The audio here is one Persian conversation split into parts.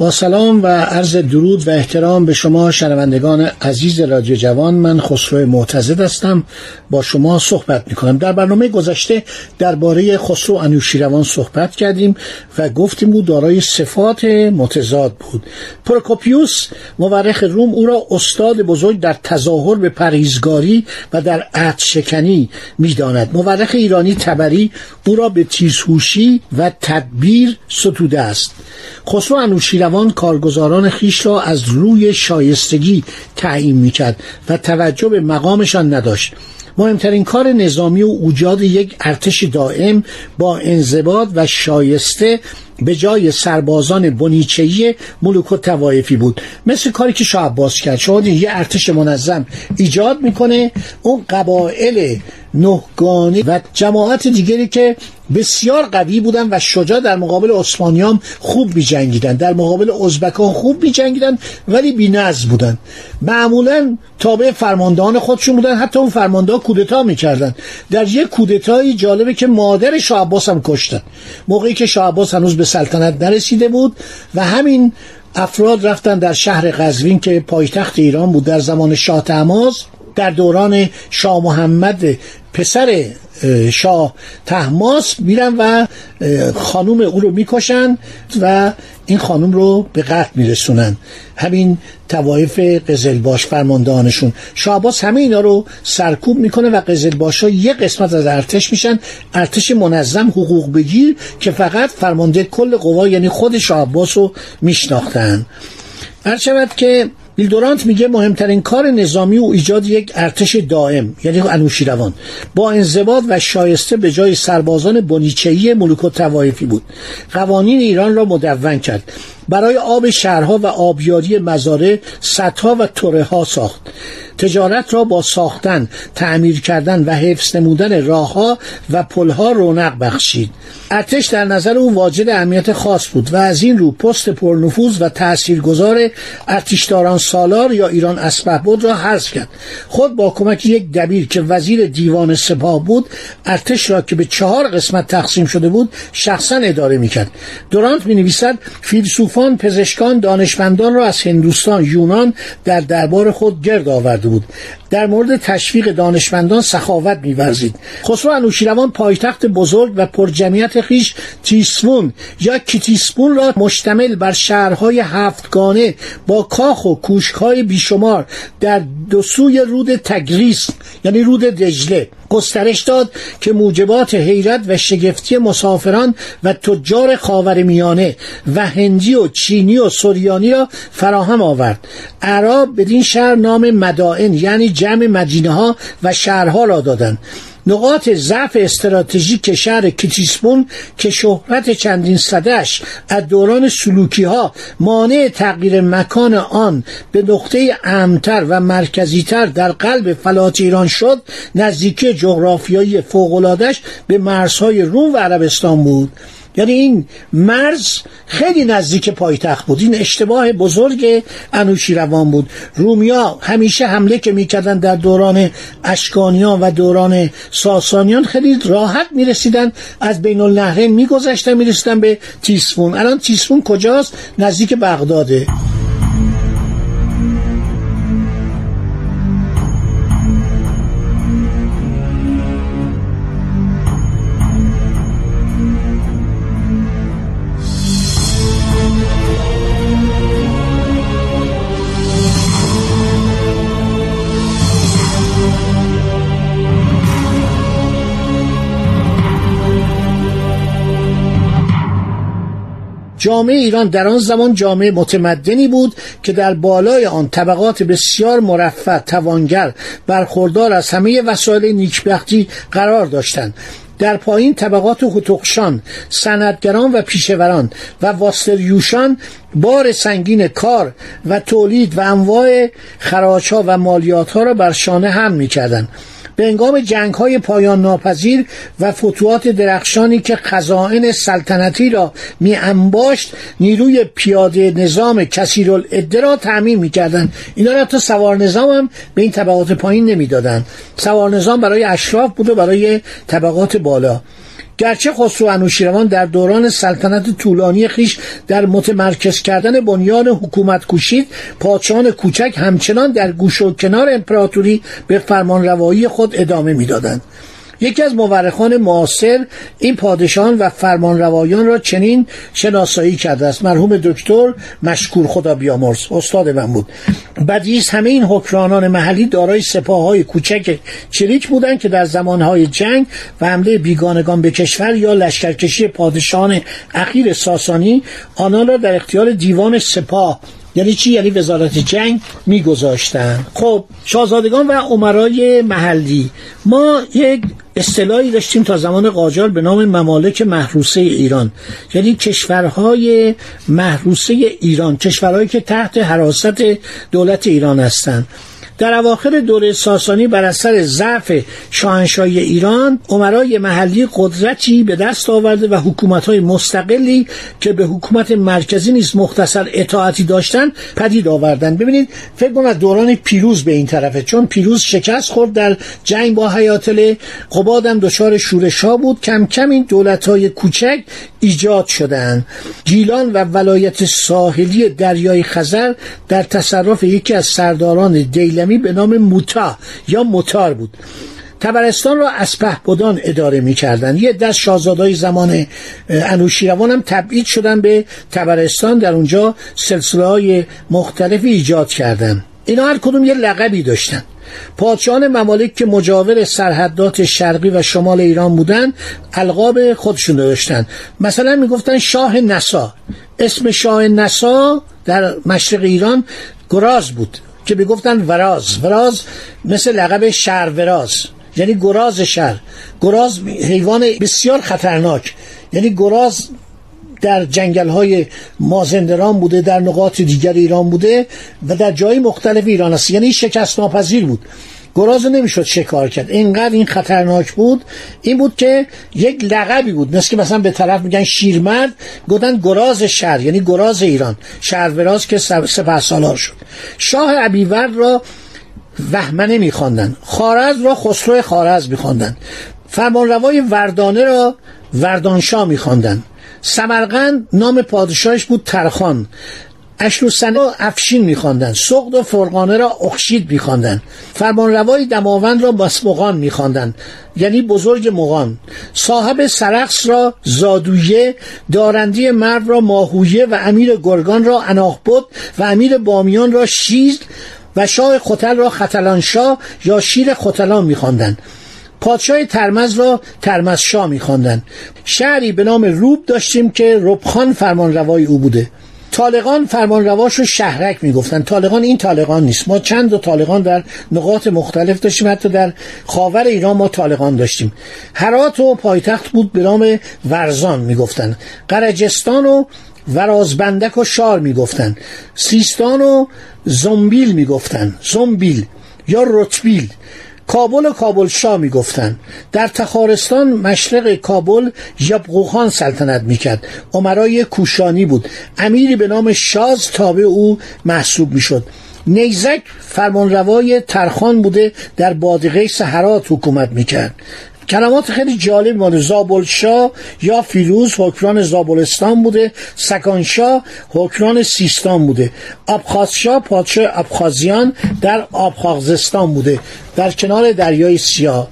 با سلام و عرض درود و احترام به شما شنوندگان عزیز رادیو جوان. من خسرو معتزد هستم. با شما صحبت می کنم در برنامه گذشته درباره خسرو انوشیروان صحبت کردیم و گفتیم او دارای صفات متضاد بود. پروکوپیوس مورخ روم او را استاد بزرگ در تظاهر به پرهیزگاری و در عهد شکنی می‌داند. مورخ ایرانی تبری او را به تیزهوشی و تدبیر ستوده است. خسرو انوشیروان کارگزاران خیش را از روی شایستگی تعیین می‌کرد و توجه به مقامشان نداشت. مهمترین کار نظامی و ایجاد یک ارتش دائم با انضباط و شایسته به جای سربازان بنیچهی ملوک و توایفی بود. مثل کاری که شاه عباس کرد. شما یه ارتش منظم ایجاد می‌کنه. اون قبایل نهگانی و جماعت دیگری که بسیار قوی بودن و شجاع در مقابل عثمانیام خوب می جنگیدن در مقابل ازبکان خوب می جنگیدن ولی بی بودن. معمولا تابع فرماندهان خودشون بودن. حتی اون فرمانده کودتا می‌کردن. در یک کودتایی جالبه که مادر شاه عباس هم کشتن. موقعی که شاه هنوز به سلطنت نرسیده بود و همین افراد رفتن در شهر قزوین که پایتخت ایران بود در زمان شاه تماز در دوران شاه محمد پسر شاه تحماس میرن و خانوم او رو می‌کشن و این خانوم رو به قتل میرسونن. همین توایف قزلباش فرماندهانشون. شاه همه اینا رو سرکوب می‌کنه و قزلباش ها یه قسمت از ارتش میشن. ارتش منظم حقوق بگیر که فقط فرمانده کل قوا یعنی خود شاه رو میشناختن. هر شود که ویلدورانت میگه مهمترین کار نظامی و ایجاد یک ارتش دائم یعنی انوشیروان. با انضباط و شایسته به جای سربازان بنیچهی ملوک و توایفی بود. قوانین ایران را مدون کرد. برای آب شهرها و آبیاری مزارع صدها و توره ها ساخت. تجارت را با ساختن تعمیر کردن و حفظ نمودن راهها و پلها رونق بخشید. ارتش در نظر او واجد اهمیت خاص بود و از این رو پست پرنفوذ و تاثیرگذار ارتشداران سالار یا ایران بود را حذف کرد. خود با کمک یک دبیر که وزیر دیوان سپاه بود ارتش را که به چهار قسمت تقسیم شده بود شخصا اداره می‌کرد. دورانت می نویسد فیلسوفان پزشکان دانشمندان را از هندوستان یونان در دربار خود گرد آورده بود. در مورد تشویق دانشمندان سخاوت میورزید. خسرو انوشیروان پایتخت بزرگ و پرجمعیت خیش تیسفون یا کیتیسپون را مشتمل بر شهرهای هفتگانه با کاخ و کوشکهای بیشمار در دو سوی رود تگریس یعنی رود دجله گسترش داد که موجبات حیرت و شگفتی مسافران و تجار خاورمیانه و هندی و چینی و سوریانی را فراهم آورد. عرب بدین شهر نام مدائن یعنی جمع مدینه ها و شهرها را دادند. نقاط ضعف استراتژیک شهر کیتیسپون که شهرت چندین صدش از دوران سلوکی ها مانع تغییر مکان آن به نقطه امتر و مرکزیتر در قلب فلات ایران شد نزدیکی جغرافیایی فوقلادش به مرزهای روم و عربستان بود. یعنی این مرز خیلی نزدیک پایتخت بود. این اشتباه بزرگ انوشیروان بود. رومیا همیشه حمله که می‌کردن در دوران اشکانیان و دوران ساسانیان خیلی راحت می‌رسیدن. از بین النهرین میگذشتن می‌رسیدن به تیسفون. الان تیسفون کجاست؟ نزدیک بغداده. جامعه ایران در آن زمان جامعه متمدنی بود که در بالای آن طبقات بسیار مرفه توانگر برخوردار از همه وسایل نیکبختی قرار داشتند. در پایین طبقات هتقشان سندگران و پیشوران و واستریوشان بار سنگین کار و تولید و انواع خراج ها و مالیات ها را بر شانه هم می‌کردند. به انگام جنگ های پایان ناپذیر و فتوحات درخشانی که خزائن سلطنتی را می انباشت نیروی پیاده نظام کثیر العده را تعمین می کردن. اینا را تا سوار نظام هم به این طبقات پایین نمی‌دادند سوار نظام برای اشراف بود و برای طبقات بالا گرچه خسرو انوشیروان در دوران سلطنت طولانی خیش در متمرکز کردن بنیان حکومت کوشید پادشاهان کوچک همچنان در گوش و کنار امپراتوری به فرمانروایی خود ادامه می‌دادند. یکی از مورخان معاصر این پادشاهان و فرمانروایان را چنین شناسایی کرده است. مرحوم دکتر مشکور خدا بیامرز استاد من بود. بدیز همه این حکرانان محلی دارای سپاه های کوچک چریک بودند که در زمانهای جنگ و حمله بیگانگان به کشور یا لشکرکشی پادشاهان اخیر ساسانی آنان را در اختیار دیوان سپاه یعنی چی؟ یعنی وزارت جنگ میگذاشتن. خب شاهزادگان و عمرای محلی. ما یک اصطلاحی داشتیم تا زمان قاجار به نام ممالک محروسه ایران. یعنی کشورهای محروسه ایران کشورهایی که تحت حراست دولت ایران هستند در اواخر دوره ساسانی بر اثر ضعف شاهنشاهی ایران عمرای محلی قدرتی به دست آورده و حکومت‌های مستقلی که به حکومت مرکزی نیز مختصر اطاعتی داشتن پدید آوردن. ببینید فکر کنم دوران پیروز به این طرفه چون پیروز شکست خورد در جنگ با حیاتل قبادم دچار شورش ها بود. کم کم این دولت های کوچک ایجاد شدند گیلان و ولایت ساحلی دریای خزر در تصرف یکی از سرداران دیلمی به نام موتا یا موتار بود. تبرستان را از پهبدان اداره می کردن. یه دست شاهزادای زمان انوشیروان هم تبعید شدن به تبرستان. در اونجا سلسله های مختلفی ایجاد کردن. اینا هر کدوم یه لقبی داشتن. پادشاهان ممالک که مجاور سرحدات شرقی و شمال ایران بودن القاب خودشون داشتن. مثلا می‌گفتن شاه نسا. اسم شاه نسا در مشرق ایران گراز بود. که می‌گفتن وراز. وراز مثل لقب شهر وراز. یعنی گراز شهر. گراز حیوان بسیار خطرناک. یعنی گراز در جنگل های مازندران بوده در نقاط دیگر ایران بوده و در جای مختلف ایران است. یعنی شکست ناپذیر بود. گراز نمی‌شد شکار کرد. اینقدر این خطرناک بود این بود که یک لقبی بود. مثل که مثلا به طرف میگن شیرمرد گفتن گراز شهر یعنی گراز ایران شهروراز که سپه سالار شد. شاه ابیورد را وهمنه میخواندن خارز را خسرو خارز میخواندن. فرمانروای وردانه را وردانشاه میخواندن. سمرقند نام پادشاهش بود ترخان. اشروسنه را افشین میخواندند. سقد و فرقانه را اخشید میخواندند. فرمانروای دماوند را مسمقان میخواندند. یعنی بزرگ مغان صاحب سرخس را زادویه دارندی مرو را ماهویه و امیر گرگان را اناخبد و امیر بامیان را شیر و شاه ختل را ختلانشاه یا شیر ختلان میخواندند. پادشاه ترمز را ترمز شاه میخواندند. شهری به نام روب داشتیم که ربخان فرمانروای او بوده. طالقان فرمان رواش رو شهرک می‌گفتن. طالقان این طالقان نیست. ما چند دو طالقان در نقاط مختلف داشتیم. حتی در خاور ایران ما طالقان داشتیم. هرات و پایتخت بود به نام ورزان می‌گفتن. قرجستان و ورازبندک و شار می‌گفتن. سیستان و زنبیل می‌گفتن. زنبیل یا رتبیل. کابل کابل شاه می‌گفتن در تخارستان مشرق کابل یبقوخان سلطنت می‌کرد. عمرای کوشانی بود. امیری به نام شاز تابع او محسوب می‌شد. نیزک فرمانروای ترخان بوده در بادغه سهرات حکومت می‌کرد. کلمات خیلی جالب مال زابلشاه یا فیروز حکران زابلستان بوده. سکانشاه حکران سیستان بوده. ابخازشاه پادشاه ابخازیان در آبخازستان بوده. در کنار دریای سیاه.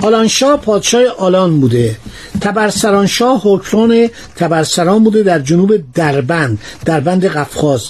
آلانشاه پادشاه آلان بوده. تبرسرانشاه حکران تبرسران بوده در جنوب دربند دربند قفقاز.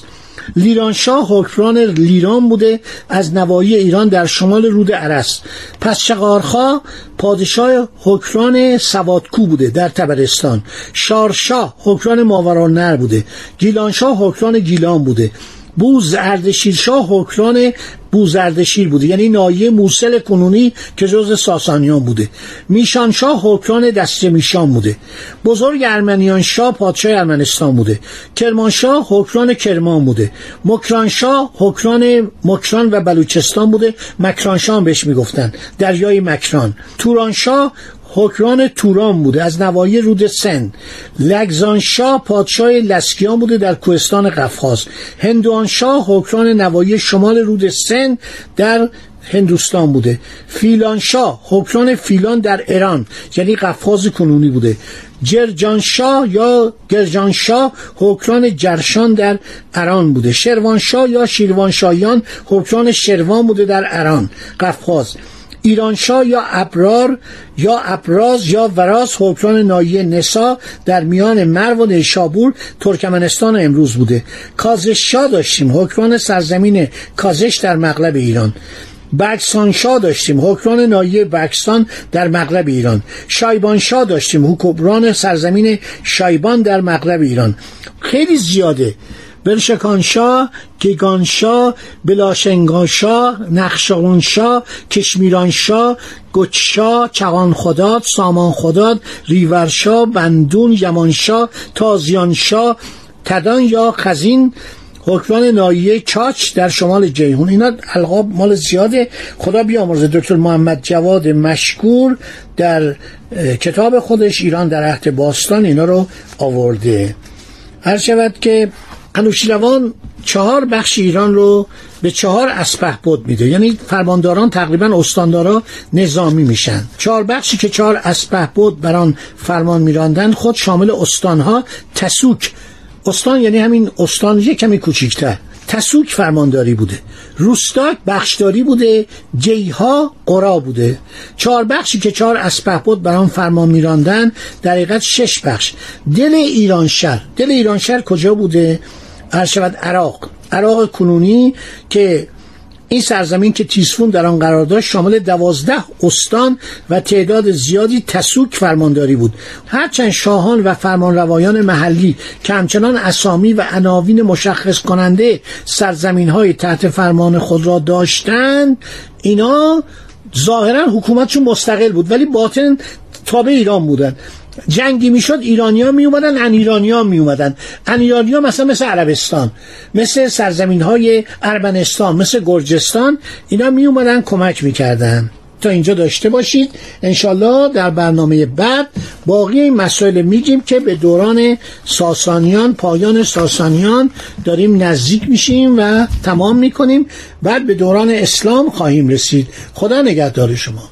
لیرانشاه حکران لیران بوده از نوایی ایران در شمال رود عرس. پس شقارخا پادشاه حکران سوادکو بوده در تبرستان. شارشاه حکران ماوران نر بوده. گیلانشاه حکران گیلان بوده. بوز اردشیر شاه حکران بوزردشیر بوده. یعنی نایه موسل کنونی که جز ساسانیان بوده. میشان شاه حکران دست میشان بوده. بزرگ ارمنیان شاه پادشاه ارمنستان بوده. کرمان شاه حکران کرمان بوده. مکران شاه حکران مکران و بلوچستان بوده. مکران شاه بهش می‌گفتن. دریای مکران. توران شاه حکران توران بوده از نوایی رود سن. لگزان شاه پادشاه لسکیان بوده در کوهستان قفقاز. هندوان شاه حکران نوایی شمال رود سن در هندوستان بوده. فیلان شاه حکران فیلان در ایران یعنی قفقاز کنونی بوده. جرجان شاه یا گرجان شاه حکران جرشان در ایران بوده. شروان شاه یا شیروان شایان حکران شروان بوده در ایران قفقاز. ایرانشاه یا ابرار یا ابراز یا وراز حکران نایه نسا در میان مرو و نیشابور ترکمنستان امروز بوده. کازش شاه داشتیم. حکران سرزمین کازش در مغرب ایران. بکسان شاه داشتیم. حکران نایه بکستان در مغرب ایران. شایبان شاه داشتیم. حکمران سرزمین شایبان در مغرب ایران. خیلی زیاده. برشکانشاه گیگانشاه بلاشنگانشاه نقشاونشاه کشمیرانشاه خداد سامان خداد ریورشاه بندون یمانشاه تازیانشاه تدان یا خزین حکمان نایه چاچ در شمال جیهون. اینا القاب مال زیاده. خدا بیامرزه دکتر محمد جواد مشکور در کتاب خودش ایران در عهد باستان اینا رو آورده. هر شود که انوشیروان چهار بخش ایران رو به چهار اسپه بود میده. یعنی فرمانداران تقریبا استاندارا نظامی میشن. چهار بخشی که چهار اسپه بود بران فرمان میراندن خود شامل استانها. تسوک. استان یعنی همین استان یک کمی کوچیکتر. تسوک فرمانداری بوده. روستاک بخشداری بوده. جیها قرا بوده. چهار بخشی که چهار اسپه بود برام فرمان میراندن در حقیقت شش بخش. دل ایران شهر. دل ایران شهر کجا بوده؟ هر شود عراق. عراق کنونی که این سرزمین که تیسفون در آن قرار داشت شامل دوازده استان و تعداد زیادی تسوک فرمانداری بود. هرچند شاهان و فرمانروایان محلی که همچنان اسامی و عناوین مشخص کننده سرزمین های تحت فرمان خود را داشتند اینا ظاهرا حکومتشون مستقل بود ولی باطن تابع ایران بودن. جنگی می‌شد ایرانیا می اومدن ان ایرانیا می اومدن ان ایرانیا مثلا مثل عربستان مثل سرزمین های ارمنستان مثل گرجستان اینا می اومدن کمک می‌کردن. تا اینجا داشته باشید. انشالله در برنامه بعد باقی این مسائل میگیم که به دوران ساسانیان پایان ساسانیان داریم نزدیک میشیم و تمام می‌کنیم. بعد به دوران اسلام خواهیم رسید. خدا نگهدار شما.